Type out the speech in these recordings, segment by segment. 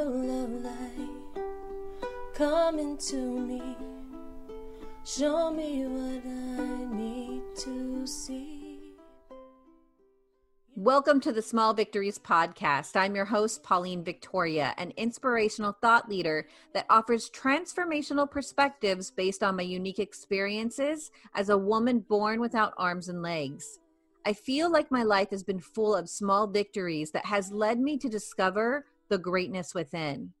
your love light me. Show me what I need to see. Welcome to the Small Victories podcast. I'm your host, Pauline Victoria, an inspirational thought leader that offers transformational perspectives based on my unique experiences as a woman born without arms and legs. I feel like my life has been full of small victories that has led me to discover the greatness within.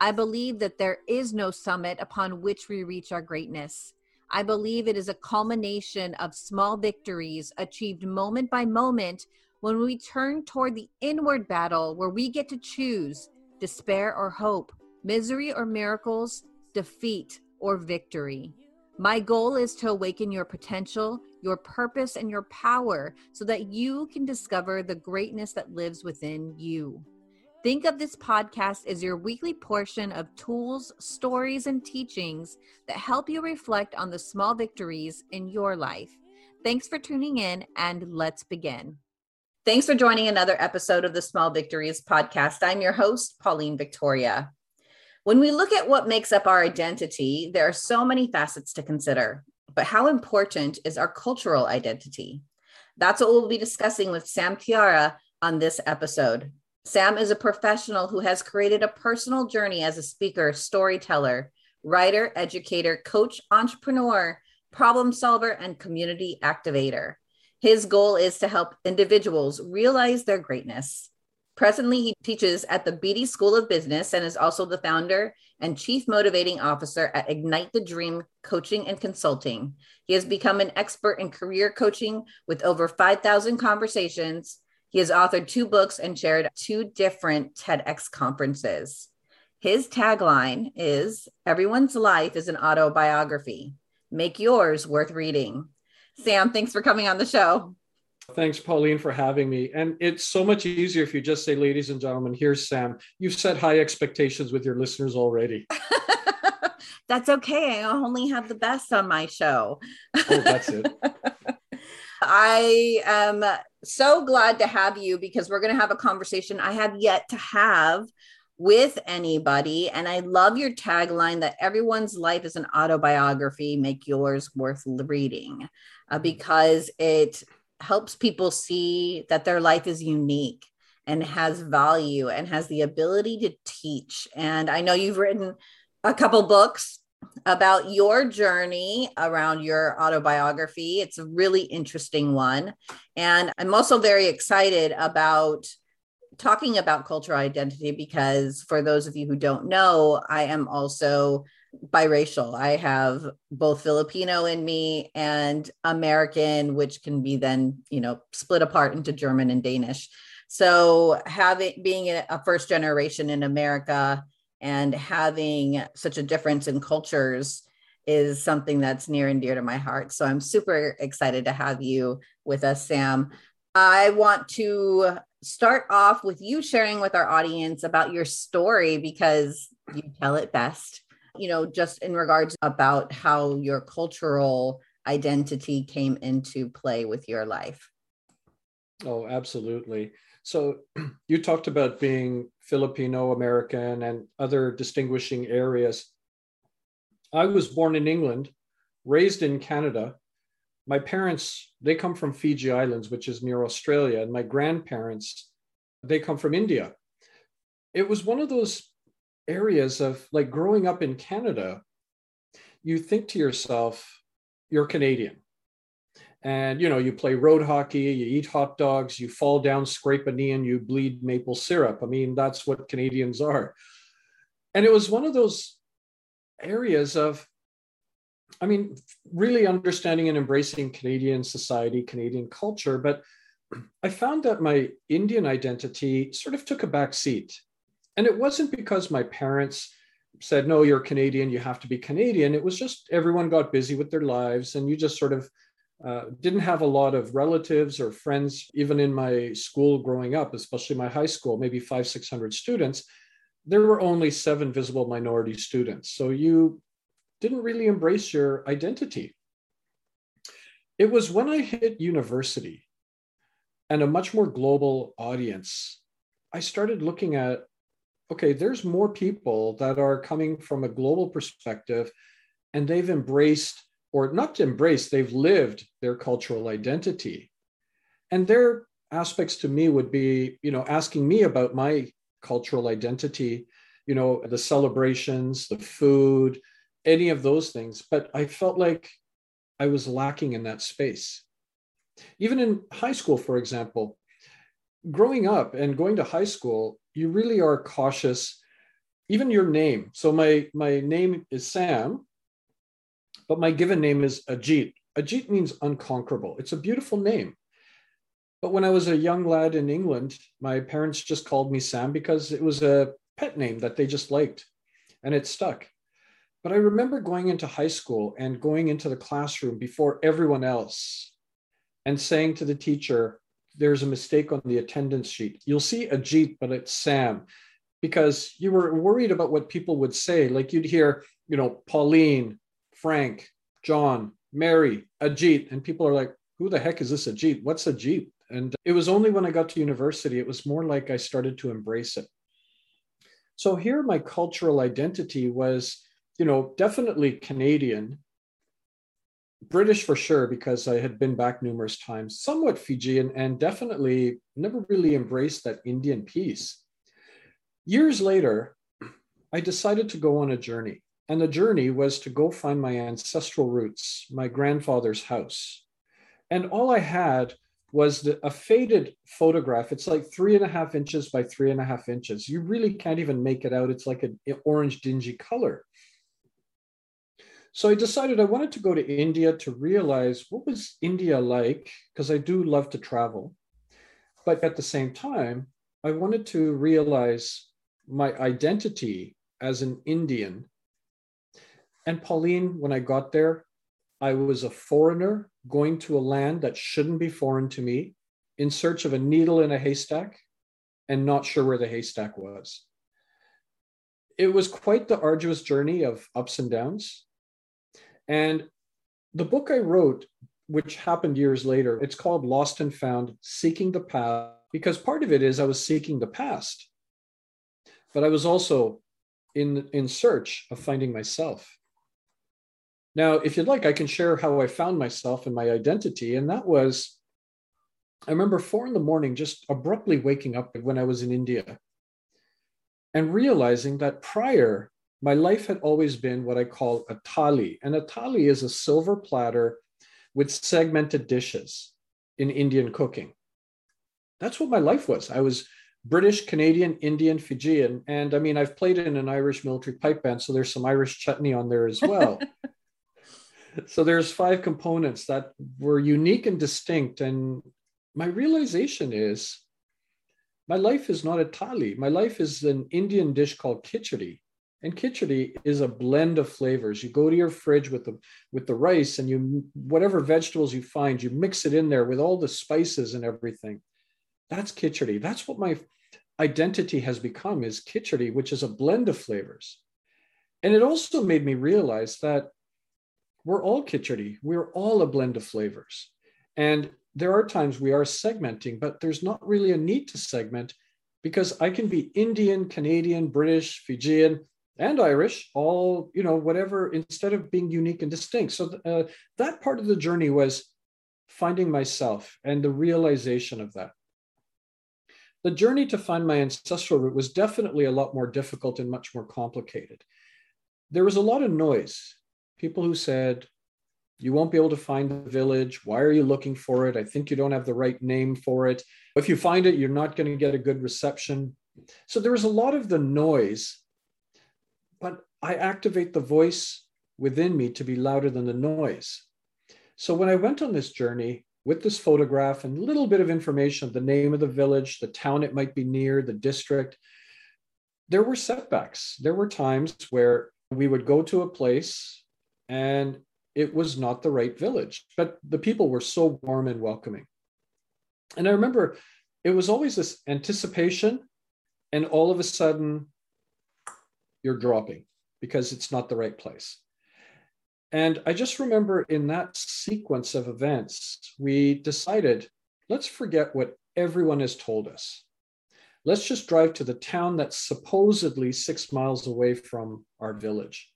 I believe that there is no summit upon which we reach our greatness. I believe it is a culmination of small victories achieved moment by moment when we turn toward the inward battle where we get to choose despair or hope, misery or miracles, defeat or victory. My goal is to awaken your potential, your purpose, and your power so that you can discover the greatness that lives within you. Think of this podcast as your weekly portion of tools, stories, and teachings that help you reflect on the small victories in your life. Thanks for tuning in, and let's begin. Thanks for joining another episode of the Small Victories podcast. I'm your host, Pauline Victoria. When we look at what makes up our identity, there are so many facets to consider. But how important is our cultural identity? That's what we'll be discussing with Sam Thiara on this episode. Sam is a professional who has created a personal journey as a speaker, storyteller, writer, educator, coach, entrepreneur, problem solver, and community activator. His goal is to help individuals realize their greatness. Presently, he teaches at the Beedie School of Business and is also the founder and chief motivating officer at Ignite the Dream Coaching and Consulting. He has become an expert in career coaching with over 5,000 conversations. He has authored two books and chaired two different TEDx conferences. His tagline is Everyone's life is an autobiography. Make yours worth reading. Sam, thanks for coming on the show. Thanks, Pauline, for having me. And it's so much easier if you just say, ladies and gentlemen, here's Sam. You've set high expectations with your listeners already. that's okay. I only have the best on my show. Oh, that's it. I am so glad to have you because we're going to have a conversation I have yet to have with anybody. And I love your tagline that everyone's life is an autobiography, make yours worth reading, uh, mm-hmm. because it helps people see that their life is unique and has value and has the ability to teach. And I know you've written a couple books about your journey around your autobiography. It's a really interesting one. And I'm also very excited about talking about cultural identity because for those of you who don't know, I am also biracial. I have both Filipino in me and American, which can be then, you know, split apart into German and Danish. So having being a first generation in America and having such a difference in cultures is something that's near and dear to my heart. So I'm super excited to have you with us, Sam. I want to start off with you sharing with our audience about your story because you tell it best. You know, just in regards about how your cultural identity came into play with your life. Oh, absolutely. So you talked about being Filipino American and other distinguishing areas. I was born in England, raised in Canada. My parents, they come from Fiji Islands, which is near Australia, and my grandparents, they come from India. It was one of those areas of like growing up in Canada, you think to yourself, you're Canadian and you know you play road hockey you eat hot dogs you fall down scrape a knee and you bleed maple syrup. I mean that's what canadians are. And it was one of those areas of i mean really understanding and embracing canadian society canadian culture but i found that my indian identity sort of took a back seat. And it wasn't because my parents said no you're canadian you have to be canadian. It was just everyone got busy with their lives and you just sort of uh, didn't have a lot of relatives or friends, even in my school growing up, especially my high school, maybe five, 600 students. There were only seven visible minority students. So you didn't really embrace your identity. It was when I hit university and a much more global audience, I started looking at okay, there's more people that are coming from a global perspective and they've embraced, or not embrace. they've lived their cultural identity. And their aspects to me would be, you know, asking me about my cultural identity, you know, the celebrations, the food, any of those things. But I felt like I was lacking in that space. Even in high school, for example, growing up and going to high school, you really are cautious. Even your name. So my my name is Sam, but my given name is Ajit. Ajit means unconquerable. It's a beautiful name. But when I was a young lad in England, my parents just called me Sam because it was a pet name that they just liked and it stuck. But I remember going into high school and going into the classroom before everyone else and saying to the teacher, there's a mistake on the attendance sheet. You'll see Ajit, but it's Sam, because you were worried about what people would say. Like you'd hear, you know, Pauline, Frank, John, Mary, Ajit, and people are like, who the heck is this Ajit? What's Ajit? And it was only when I got to university, it was more like I started to embrace it. So here, my cultural identity was, you know, definitely Canadian, British for sure, because I had been back numerous times, somewhat Fijian, and definitely never really embraced that Indian piece. Years later, I decided to go on a journey. And the journey was to go find my ancestral roots, my grandfather's house. And all I had was the, a faded photograph. It's like three and a half inches by three and a half inches. You really can't even make it out. It's like an orange dingy color. So I decided I wanted to go to India to realize what was India like, because I do love to travel. But at the same time, I wanted to realize my identity as an Indian. And Pauline, when I got there, I was a foreigner going to a land that shouldn't be foreign to me, in search of a needle in a haystack and not sure where the haystack was. It was quite the arduous journey of ups and downs. And the book I wrote, which happened years later, it's called Lost and Found Seeking the Past, because part of it is I was seeking the past, but I was also in, in search of finding myself. Now, if you'd like, I can share how I found myself and my identity. And that was, I remember four in the morning, just abruptly waking up when I was in India and realizing that prior my life had always been what I call a thali. And a thali is a silver platter with segmented dishes in Indian cooking. That's what my life was. I was British, Canadian, Indian, Fijian. And I mean, I've played in an Irish military pipe band, so there's some Irish chutney on there as well. so there's five components that were unique and distinct. And my realization is my life is not a thali. My life is an Indian dish called khichdi. And khichdi is a blend of flavors. You go to your fridge with the with the rice and you whatever vegetables you find, you mix it in there with all the spices and everything. That's khichdi. That's what my identity has become is khichdi, which is a blend of flavors. And it also made me realize that we're all khichdi. We're all a blend of flavors. And there are times we are segmenting, but there's not really a need to segment because I can be Indian, Canadian, British, Fijian, and Irish, all, you know, whatever, instead of being unique and distinct. So uh, that part of the journey was finding myself and the realization of that. The journey to find my ancestral root was definitely a lot more difficult and much more complicated. There was a lot of noise. People who said, you won't be able to find the village. Why are you looking for it? I think you don't have the right name for it. If you find it, you're not going to get a good reception. So there was a lot of the noise but I activate the voice within me to be louder than the noise. So when I went on this journey with this photograph and a little bit of information of the name of the village, the town it might be near, the district, there were setbacks. There were times where we would go to a place and it was not the right village, but the people were so warm and welcoming. And I remember it was always this anticipation, and all of a sudden, you're dropping because it's not the right place. And I just remember in that sequence of events, we decided let's forget what everyone has told us. let's just drive to the town that's supposedly six miles away from our village.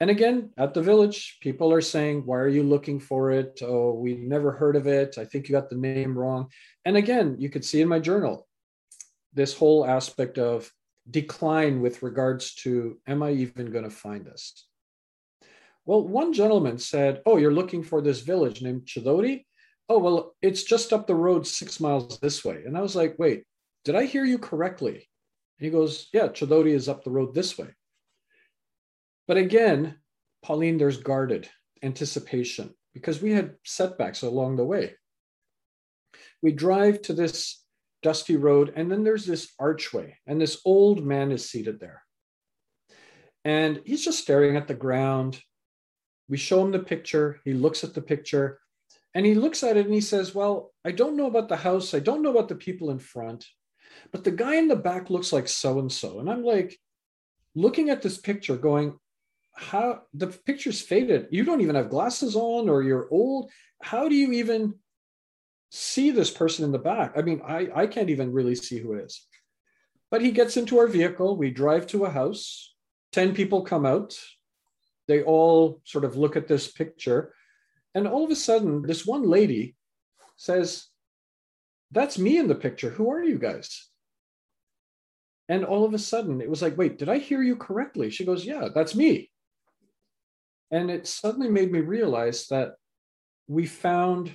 And again, at the village, people are saying, Why are you looking for it? Oh, we never heard of it. I think you got the name wrong. And again, you could see in my journal this whole aspect of decline with regards to, Am I even going to find this? Well, one gentleman said, Oh, you're looking for this village named Chidori? Oh, well, it's just up the road six miles this way. And I was like, Wait, did I hear you correctly? And he goes, Yeah, Chidori is up the road this way. But again, Pauline, there's guarded anticipation because we had setbacks along the way. We drive to this dusty road, and then there's this archway, and this old man is seated there. And he's just staring at the ground. We show him the picture. He looks at the picture and he looks at it and he says, Well, I don't know about the house. I don't know about the people in front, but the guy in the back looks like so and so. And I'm like, looking at this picture, going, how the picture's faded. You don't even have glasses on, or you're old. How do you even see this person in the back? I mean, I, I can't even really see who it is. But he gets into our vehicle. We drive to a house. 10 people come out. They all sort of look at this picture. And all of a sudden, this one lady says, That's me in the picture. Who are you guys? And all of a sudden, it was like, Wait, did I hear you correctly? She goes, Yeah, that's me. And it suddenly made me realize that we found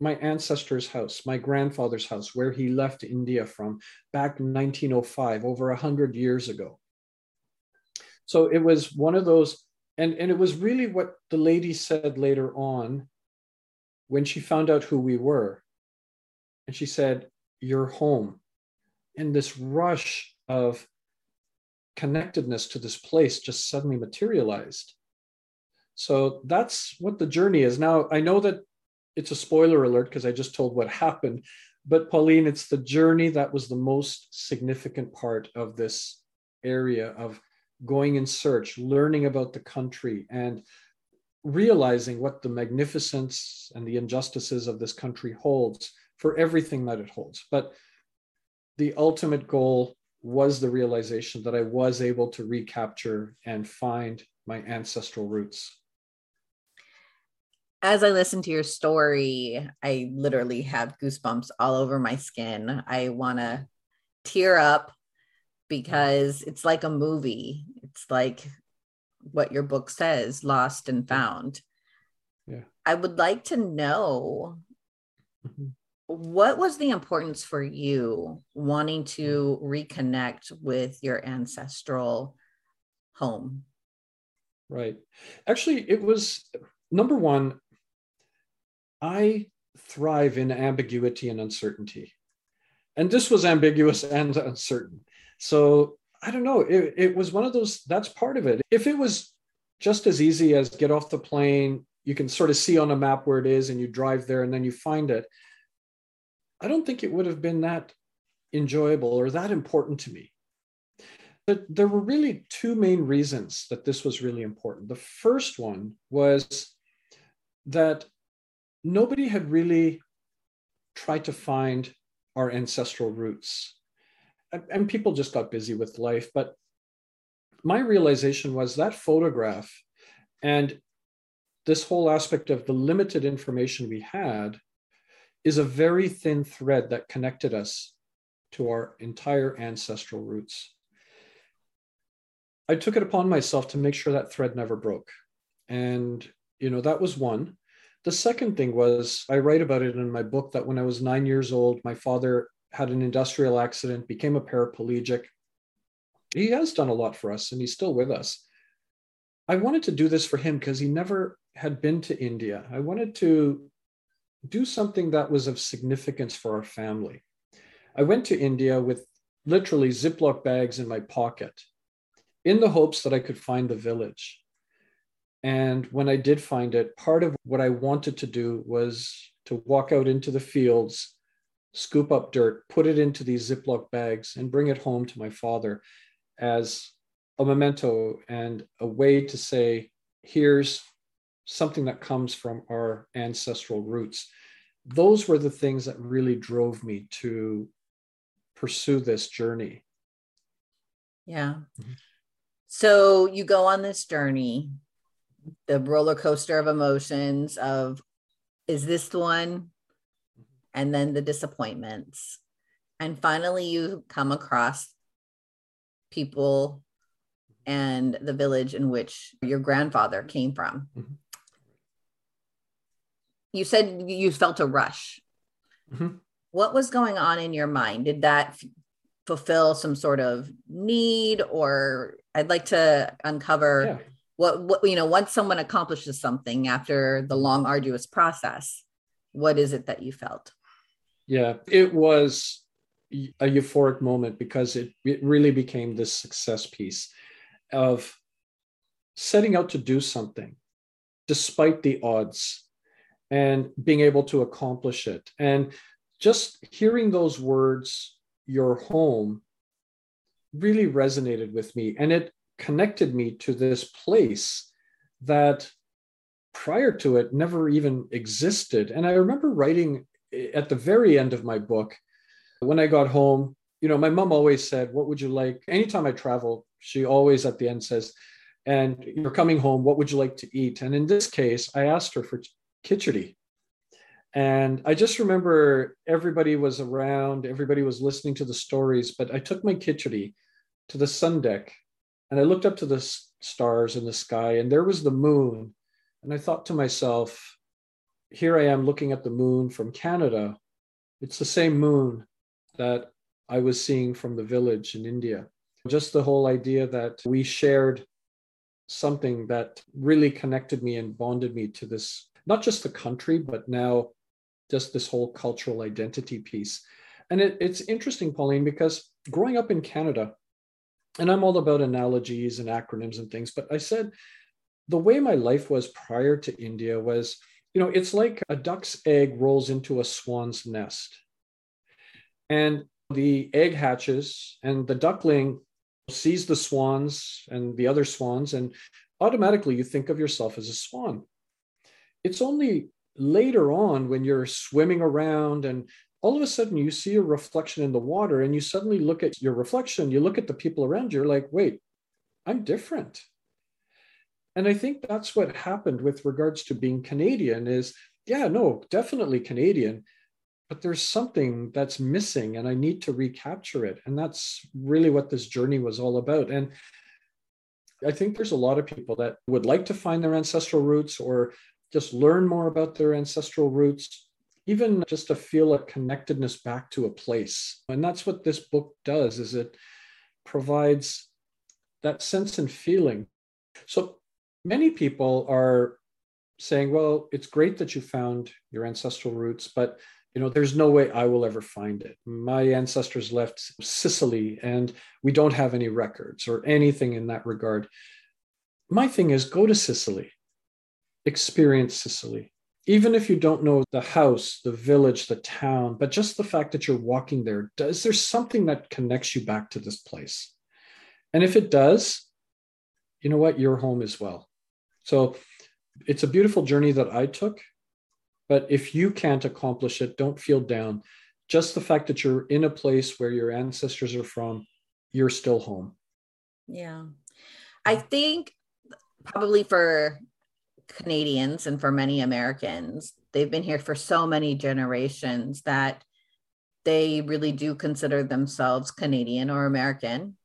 my ancestor's house, my grandfather's house, where he left India from back in 1905, over 100 years ago. So it was one of those, and, and it was really what the lady said later on when she found out who we were. And she said, You're home. And this rush of connectedness to this place just suddenly materialized. So that's what the journey is. Now, I know that it's a spoiler alert because I just told what happened, but Pauline, it's the journey that was the most significant part of this area of going in search, learning about the country, and realizing what the magnificence and the injustices of this country holds for everything that it holds. But the ultimate goal was the realization that I was able to recapture and find my ancestral roots as I listen to your story, I literally have goosebumps all over my skin. I want to tear up because it's like a movie. It's like what your book says, lost and found. Yeah. I would like to know mm-hmm. what was the importance for you wanting to reconnect with your ancestral home? Right. Actually, it was number one, I thrive in ambiguity and uncertainty. And this was ambiguous and uncertain. So I don't know. It, it was one of those, that's part of it. If it was just as easy as get off the plane, you can sort of see on a map where it is and you drive there and then you find it. I don't think it would have been that enjoyable or that important to me. But there were really two main reasons that this was really important. The first one was that nobody had really tried to find our ancestral roots. And people just got busy with life. But my realization was that photograph and this whole aspect of the limited information we had is a very thin thread that connected us to our entire ancestral roots. I took it upon myself to make sure that thread never broke. And, you know, that was one. The second thing was I write about it in my book that when I was nine years old, my father had an industrial accident, became a paraplegic. He has done a lot for us and he's still with us. I wanted to do this for him because he never had been to India. I wanted to do something that was of significance for our family. I went to India with literally Ziploc bags in my pocket in the hopes that I could find the village. And when I did find it, part of what I wanted to do was to walk out into the fields, scoop up dirt, put it into these Ziploc bags, and bring it home to my father as a memento and a way to say, here's something that comes from our ancestral roots. Those were the things that really drove me to pursue this journey. Yeah. Mm-hmm. So you go on this journey, the roller coaster of emotions of is this the one? And then the disappointments. And finally you come across people and the village in which your grandfather came from. Mm-hmm. You said you felt a rush. Mm-hmm. What was going on in your mind? Did that f- fulfill some sort of need, or I'd like to uncover yeah. What, what, you know, once someone accomplishes something after the long, arduous process, what is it that you felt? Yeah, it was a euphoric moment because it, it really became this success piece of setting out to do something despite the odds and being able to accomplish it. And just hearing those words, your home, really resonated with me. And it connected me to this place that prior to it never even existed. And I remember writing at the very end of my book, when I got home, you know, my mom always said, What would you like? Anytime I travel, she always at the end says, And you're coming home, what would you like to eat? And in this case, I asked her for khichdi. And I just remember everybody was around, everybody was listening to the stories, but I took my khichdi to the sun deck and I looked up to the stars in the sky, and there was the moon. And I thought to myself, here I am looking at the moon from Canada. It's the same moon that I was seeing from the village in India. Just the whole idea that we shared something that really connected me and bonded me to this, not just the country, but now just this whole cultural identity piece. And it, it's interesting, Pauline, because growing up in Canada, and I'm all about analogies and acronyms and things, but I said the way my life was prior to India was, you know, it's like a duck's egg rolls into a swan's nest. And the egg hatches, and the duckling sees the swans and the other swans, and automatically you think of yourself as a swan. It's only later on when you're swimming around and all of a sudden you see a reflection in the water and you suddenly look at your reflection, you look at the people around you, you're like, wait, I'm different. And I think that's what happened with regards to being Canadian is, yeah, no, definitely Canadian, but there's something that's missing and I need to recapture it. And that's really what this journey was all about. And I think there's a lot of people that would like to find their ancestral roots or just learn more about their ancestral roots, even just to feel a connectedness back to a place. And that's what this book does is it provides that sense and feeling. So many people are saying, well, it's great that you found your ancestral roots, but you know there's no way i will ever find it my ancestors left sicily and we don't have any records or anything in that regard my thing is go to sicily experience sicily even if you don't know the house the village the town but just the fact that you're walking there does there something that connects you back to this place and if it does you know what you're home as well so it's a beautiful journey that i took but if you can't accomplish it, don't feel down. Just the fact that you're in a place where your ancestors are from, you're still home. Yeah. I think probably for Canadians and for many Americans, they've been here for so many generations that they really do consider themselves Canadian or American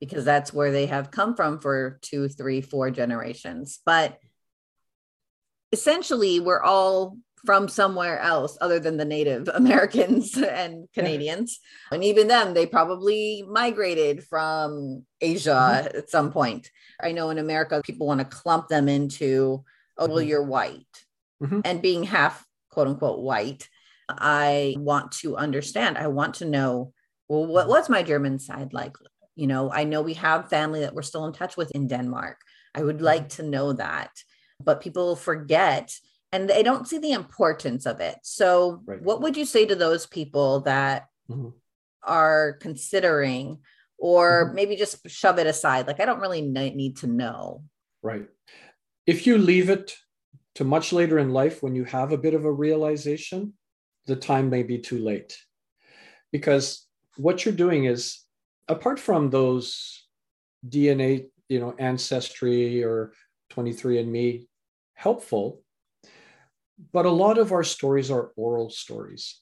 because that's where they have come from for two, three, four generations. But essentially, we're all from somewhere else other than the Native Americans and Canadians. Yeah. And even them, they probably migrated from Asia mm-hmm. at some point. I know in America, people want to clump them into, oh, well, mm-hmm. you're white. Mm-hmm. And being half, quote unquote, white, I want to understand. I want to know, well, what, mm-hmm. my German side like? You know, I know we have family that we're still in touch with in Denmark. I would mm-hmm. like to know that. But people forget and they don't see the importance of it. So, right. what would you say to those people that mm-hmm. are considering, or mm-hmm. maybe just shove it aside? Like, I don't really need to know. Right. If you leave it to much later in life when you have a bit of a realization, the time may be too late. Because what you're doing is apart from those DNA, you know, ancestry or 23andMe helpful, but a lot of our stories are oral stories.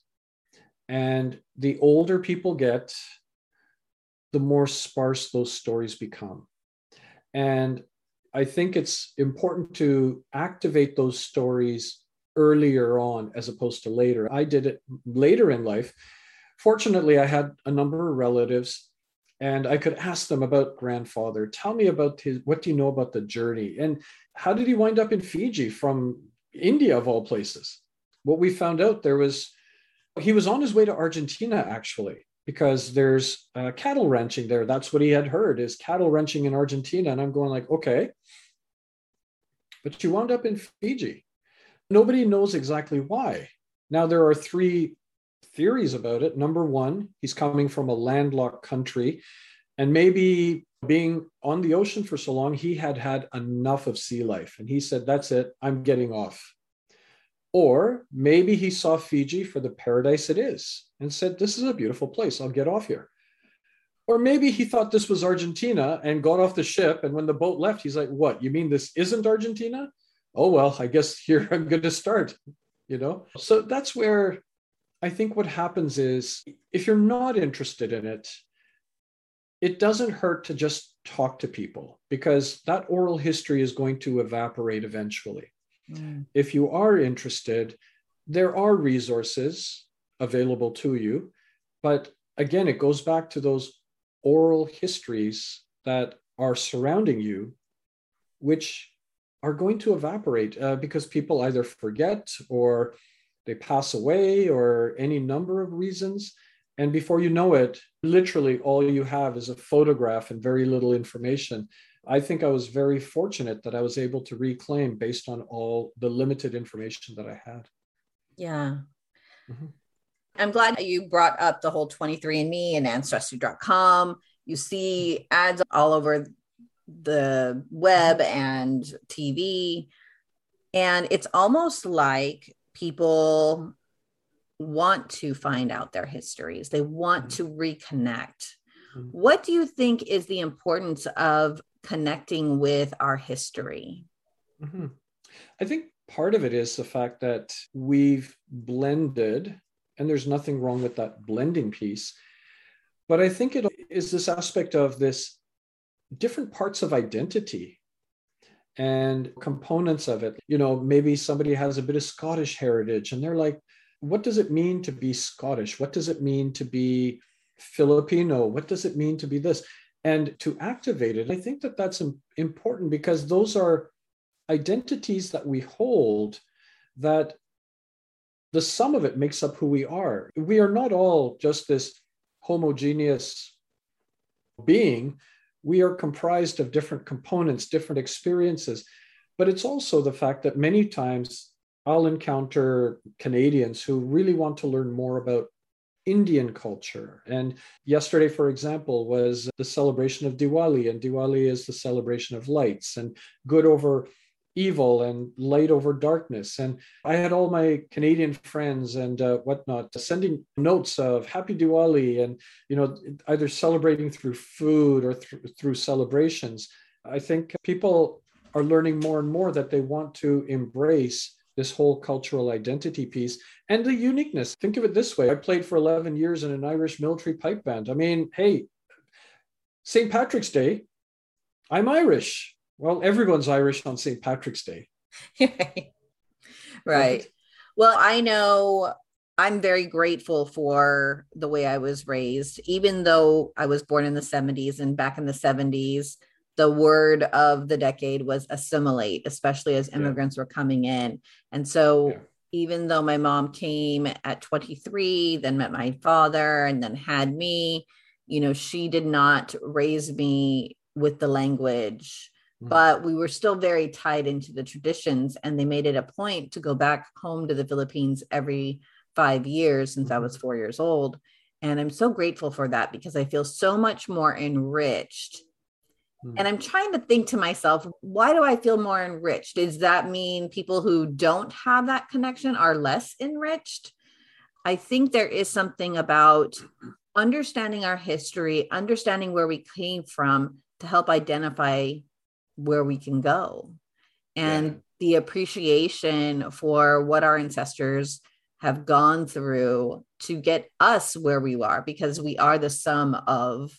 And the older people get, the more sparse those stories become. And I think it's important to activate those stories earlier on as opposed to later. I did it later in life. Fortunately, I had a number of relatives and I could ask them about grandfather. Tell me about his, what do you know about the journey? And how did he wind up in Fiji from India, of all places? What we found out there was he was on his way to Argentina, actually, because there's uh, cattle ranching there. That's what he had heard is cattle ranching in Argentina. And I'm going like, okay, but you wound up in Fiji. Nobody knows exactly why. Now, there are three theories about it. Number one, he's coming from a landlocked country, and maybe being on the ocean for so long, he had had enough of sea life. And he said, That's it, I'm getting off. Or maybe he saw Fiji for the paradise it is and said, This is a beautiful place, I'll get off here. Or maybe he thought this was Argentina and got off the ship. And when the boat left, he's like, What? You mean this isn't Argentina? Oh, well, I guess here I'm going to start, you know? So that's where I think what happens is if you're not interested in it, it doesn't hurt to just talk to people because that oral history is going to evaporate eventually. Mm. If you are interested, there are resources available to you. But again, it goes back to those oral histories that are surrounding you, which are going to evaporate uh, because people either forget or they pass away or any number of reasons. And before you know it, literally all you have is a photograph and very little information. I think I was very fortunate that I was able to reclaim based on all the limited information that I had. Yeah. Mm-hmm. I'm glad you brought up the whole 23andMe and Ancestry.com. You see ads all over the web and TV. And it's almost like people want to find out their histories, they want mm-hmm. to reconnect. Mm-hmm. What do you think is the importance of connecting with our history? Mm-hmm. I think part of it is the fact that we've blended, and there's nothing wrong with that blending piece. But I think it is this aspect of this different parts of identity and components of it. You know, maybe somebody has a bit of Scottish heritage and they're like, what does it mean to be Scottish? What does it mean to be Filipino? What does it mean to be this? And to activate it, I think that that's important because those are identities that we hold that the sum of it makes up who we are. We are not all just this homogeneous being we are comprised of different components, different experiences. But it's also the fact that many times I'll encounter Canadians who really want to learn more about Indian culture. And yesterday, for example, was the celebration of Diwali, and Diwali is the celebration of lights and good over evil and light over darkness. And I had all my Canadian friends and uh, whatnot sending notes of Happy Diwali and, you know, either celebrating through food or th- through celebrations. I think people are learning more and more that they want to embrace this whole cultural identity piece and the uniqueness. Think of it this way I played for 11 years in an Irish military pipe band. I mean, hey, St. Patrick's Day, I'm Irish. Well, everyone's Irish on St. Patrick's Day. right. Well, I know I'm very grateful for the way I was raised, even though I was born in the 70s and back in the 70s, the word of the decade was assimilate, especially as immigrants yeah. were coming in. And so, yeah. even though my mom came at 23, then met my father, and then had me, you know, she did not raise me with the language Mm. but we were still very tied into the traditions and they made it a point to go back home to the philippines every five years since i was mm-hmm. four years old and i'm so grateful for that because i feel so much more enriched mm. And i'm trying to think to myself why do i feel more enriched does that mean people who don't have that connection are less enriched i think there is something about understanding our history, understanding where we came from to help identify where we can go. And yeah. the appreciation for what our ancestors have gone through to get us where we are, because we are the sum of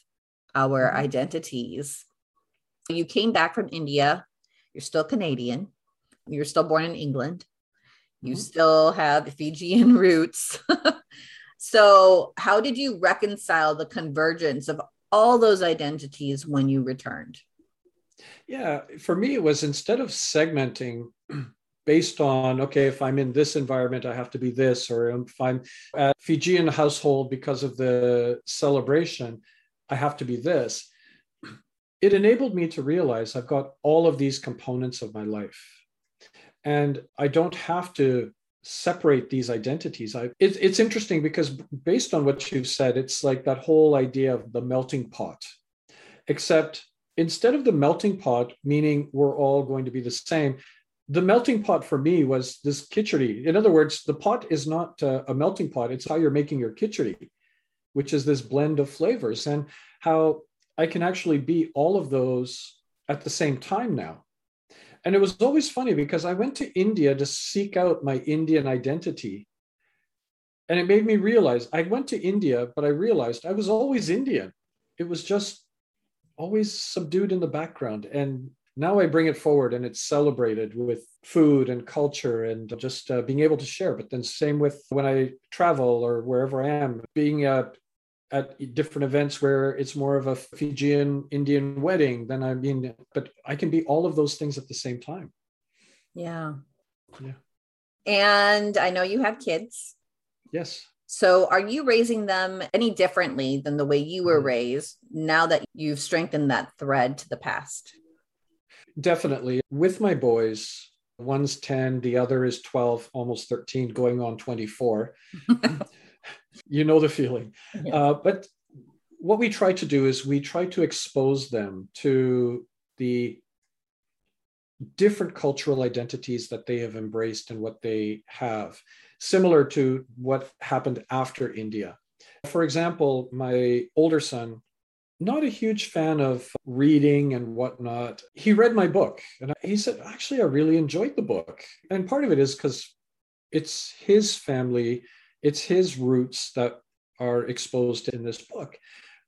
our mm-hmm. identities. You came back from India, you're still Canadian, you're still born in England, you mm-hmm. still have Fijian roots. so, how did you reconcile the convergence of all those identities when you returned? Yeah, for me, it was instead of segmenting based on, okay, if I'm in this environment, I have to be this, or if I'm at Fijian household because of the celebration, I have to be this. It enabled me to realize I've got all of these components of my life. And I don't have to separate these identities. I, it, it's interesting because based on what you've said, it's like that whole idea of the melting pot, except instead of the melting pot, meaning we're all going to be the same, the melting pot for me was this khichdi. In other words, the pot is not uh, a melting pot, it's how you're making your khichdi, which is this blend of flavors, and how I can actually be all of those at the same time now. And it was always funny because I went to India to seek out my Indian identity. And it made me realize I went to India, but I realized I was always Indian. It was just always subdued in the background. And now I bring it forward and it's celebrated with food and culture and just uh, being able to share. But then, same with when I travel or wherever I am, being uh, at different events where it's more of a Fijian Indian wedding, then I mean, but I can be all of those things at the same time. Yeah. Yeah. And I know you have kids. Yes. So, are you raising them any differently than the way you were mm-hmm. raised now that you've strengthened that thread to the past? Definitely. With my boys, one's 10, the other is 12, almost 13, going on 24. you know the feeling. Yeah. Uh, but what we try to do is we try to expose them to the different cultural identities that they have embraced and what they have similar to what happened after India. For example, my older son, not a huge fan of reading and whatnot. He read my book and he said, Actually, I really enjoyed the book. And part of it is because it's his family, it's his roots that are exposed in this book.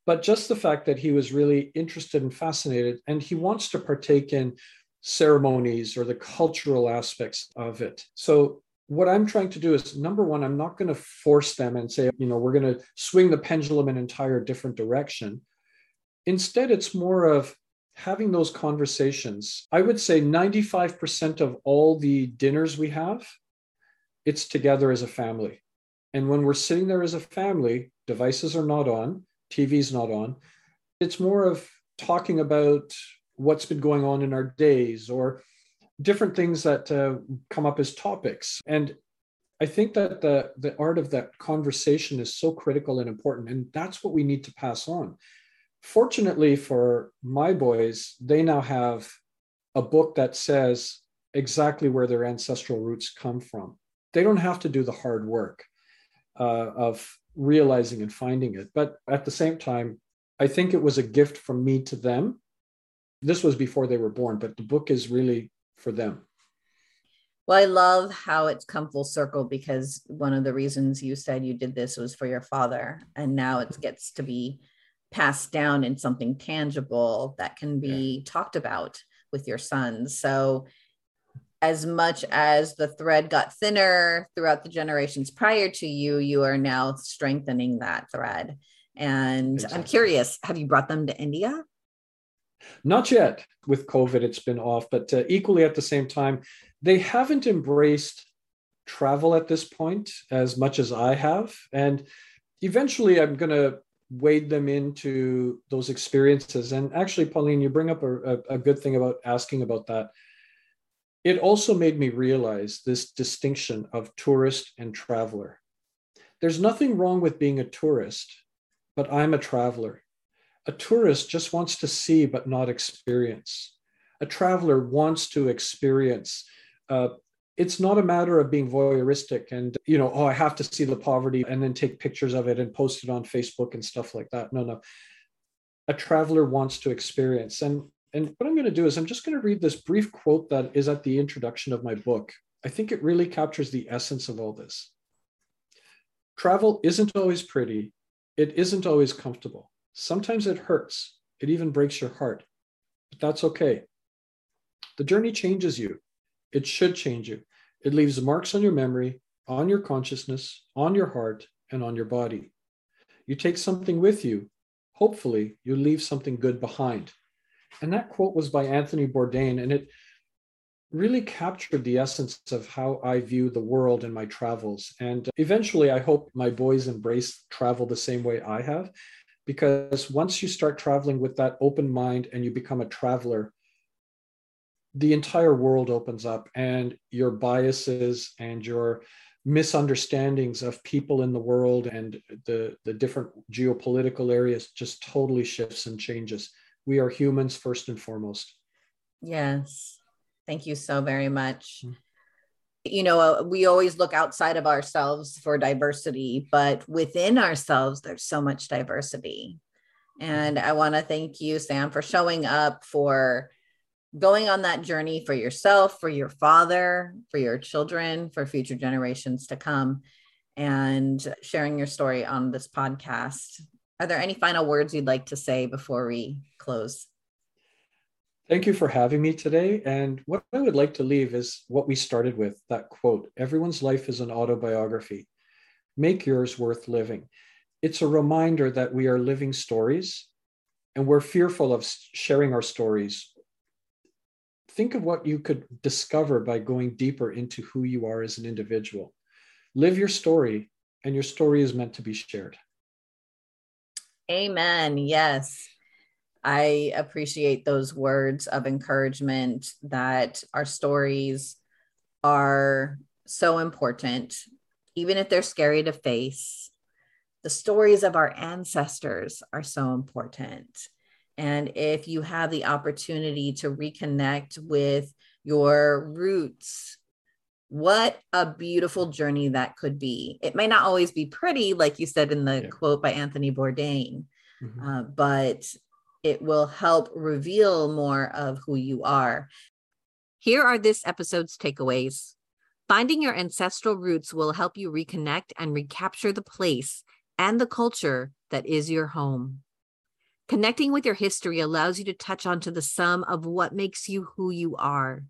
But just the fact that he was really interested and fascinated, and he wants to partake in ceremonies or the cultural aspects of it. So what I'm trying to do is number one, I'm not going to force them and say, you know, we're going to swing the pendulum in an entire different direction. Instead, it's more of having those conversations. I would say 95% of all the dinners we have, it's together as a family. And when we're sitting there as a family, devices are not on, TV's not on. It's more of talking about what's been going on in our days or different things that uh, come up as topics. And I think that the, the art of that conversation is so critical and important. And that's what we need to pass on. Fortunately for my boys, they now have a book that says exactly where their ancestral roots come from. They don't have to do the hard work uh, of realizing and finding it. But at the same time, I think it was a gift from me to them. This was before they were born, but the book is really for them. Well, I love how it's come full circle because one of the reasons you said you did this was for your father, and now it gets to be passed down in something tangible that can be yeah. talked about with your sons. So, as much as the thread got thinner throughout the generations prior to you, you are now strengthening that thread. And exactly. I'm curious, have you brought them to India? Not yet. With COVID, it's been off, but uh, equally at the same time, they haven't embraced travel at this point as much as I have. And eventually, I'm going to wade them into those experiences. And actually, Pauline, you bring up a, a, a good thing about asking about that. It also made me realize this distinction of tourist and traveler. There's nothing wrong with being a tourist, but I'm a traveler. A tourist just wants to see but not experience. A traveler wants to experience uh, it's not a matter of being voyeuristic and you know oh i have to see the poverty and then take pictures of it and post it on facebook and stuff like that no no a traveler wants to experience and and what i'm going to do is i'm just going to read this brief quote that is at the introduction of my book i think it really captures the essence of all this travel isn't always pretty it isn't always comfortable sometimes it hurts it even breaks your heart but that's okay the journey changes you it should change you. It leaves marks on your memory, on your consciousness, on your heart, and on your body. You take something with you. Hopefully, you leave something good behind. And that quote was by Anthony Bourdain, and it really captured the essence of how I view the world in my travels. And eventually, I hope my boys embrace travel the same way I have, because once you start traveling with that open mind and you become a traveler, the entire world opens up and your biases and your misunderstandings of people in the world and the, the different geopolitical areas just totally shifts and changes. We are humans first and foremost. Yes. Thank you so very much. Mm-hmm. You know, uh, we always look outside of ourselves for diversity, but within ourselves, there's so much diversity. And I want to thank you, Sam, for showing up for going on that journey for yourself, for your father, for your children, for future generations to come, and sharing your story on this podcast. Are there any final words you'd like to say before we close? Thank you for having me today. And what I would like to leave is what we started with that quote Everyone's life is an autobiography. Make yours worth living. It's a reminder that we are living stories and we're fearful of sharing our stories think of what you could discover by going deeper into who you are as an individual. Live your story, and your story is meant to be shared. Amen. Yes. I appreciate those words of encouragement that our stories are so important, even if they're scary to face. The stories of our ancestors are so important. And if you have the opportunity to reconnect with your roots, what a beautiful journey that could be. It may not always be pretty, like you said in the yeah. quote by Anthony Bourdain, mm-hmm. uh, but it will help reveal more of who you are. Here are this episode's takeaways. Finding your ancestral roots will help you reconnect and recapture the place and the culture that is your home. Connecting with your history allows you to touch onto the sum of what makes you who you are.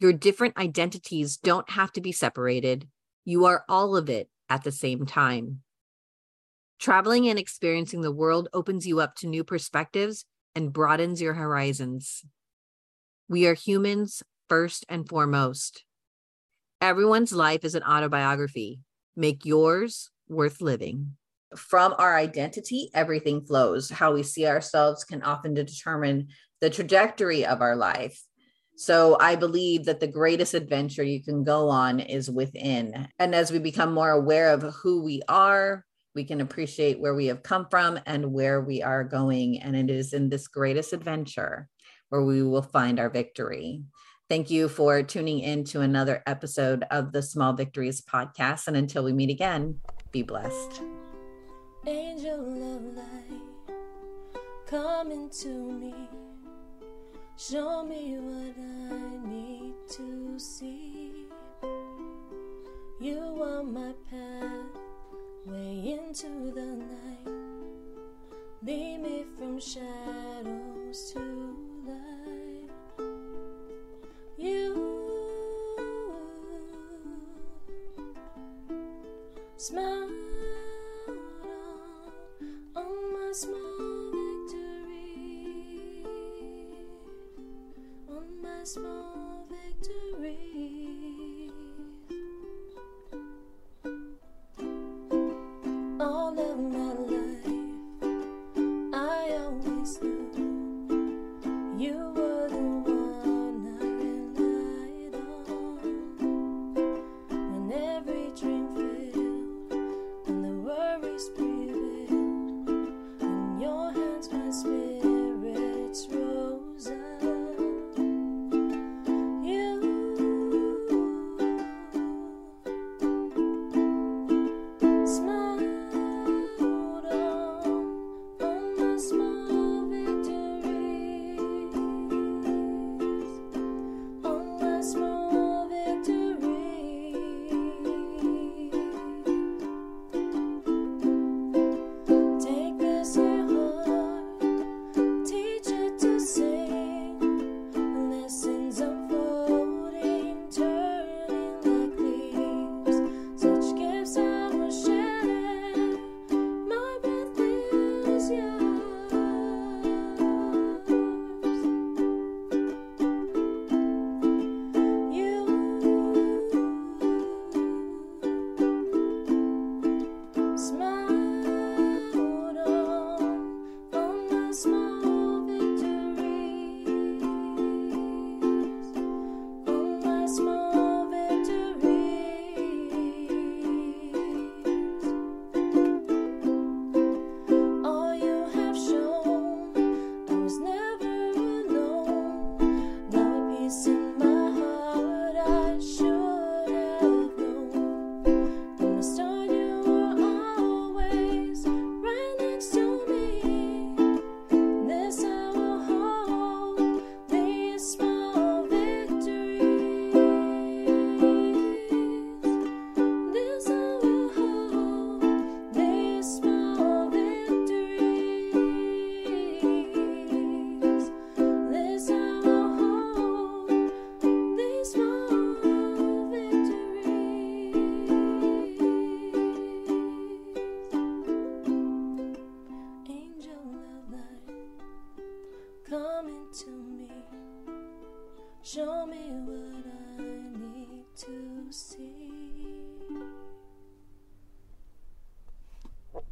Your different identities don't have to be separated. You are all of it at the same time. Traveling and experiencing the world opens you up to new perspectives and broadens your horizons. We are humans first and foremost. Everyone's life is an autobiography. Make yours worth living from our identity, everything flows. How we see ourselves can often determine the trajectory of our life. So I believe that the greatest adventure you can go on is within. And as we become more aware of who we are, we can appreciate where we have come from and where we are going. And it is in this greatest adventure where we will find our victory. Thank you for tuning in to another episode of the Small Victories podcast. And until we meet again, be blessed angel of light, come into me. Show me what I need to see. You are my path, way into the night. Lead me from shadows to light. You smile on my small victory.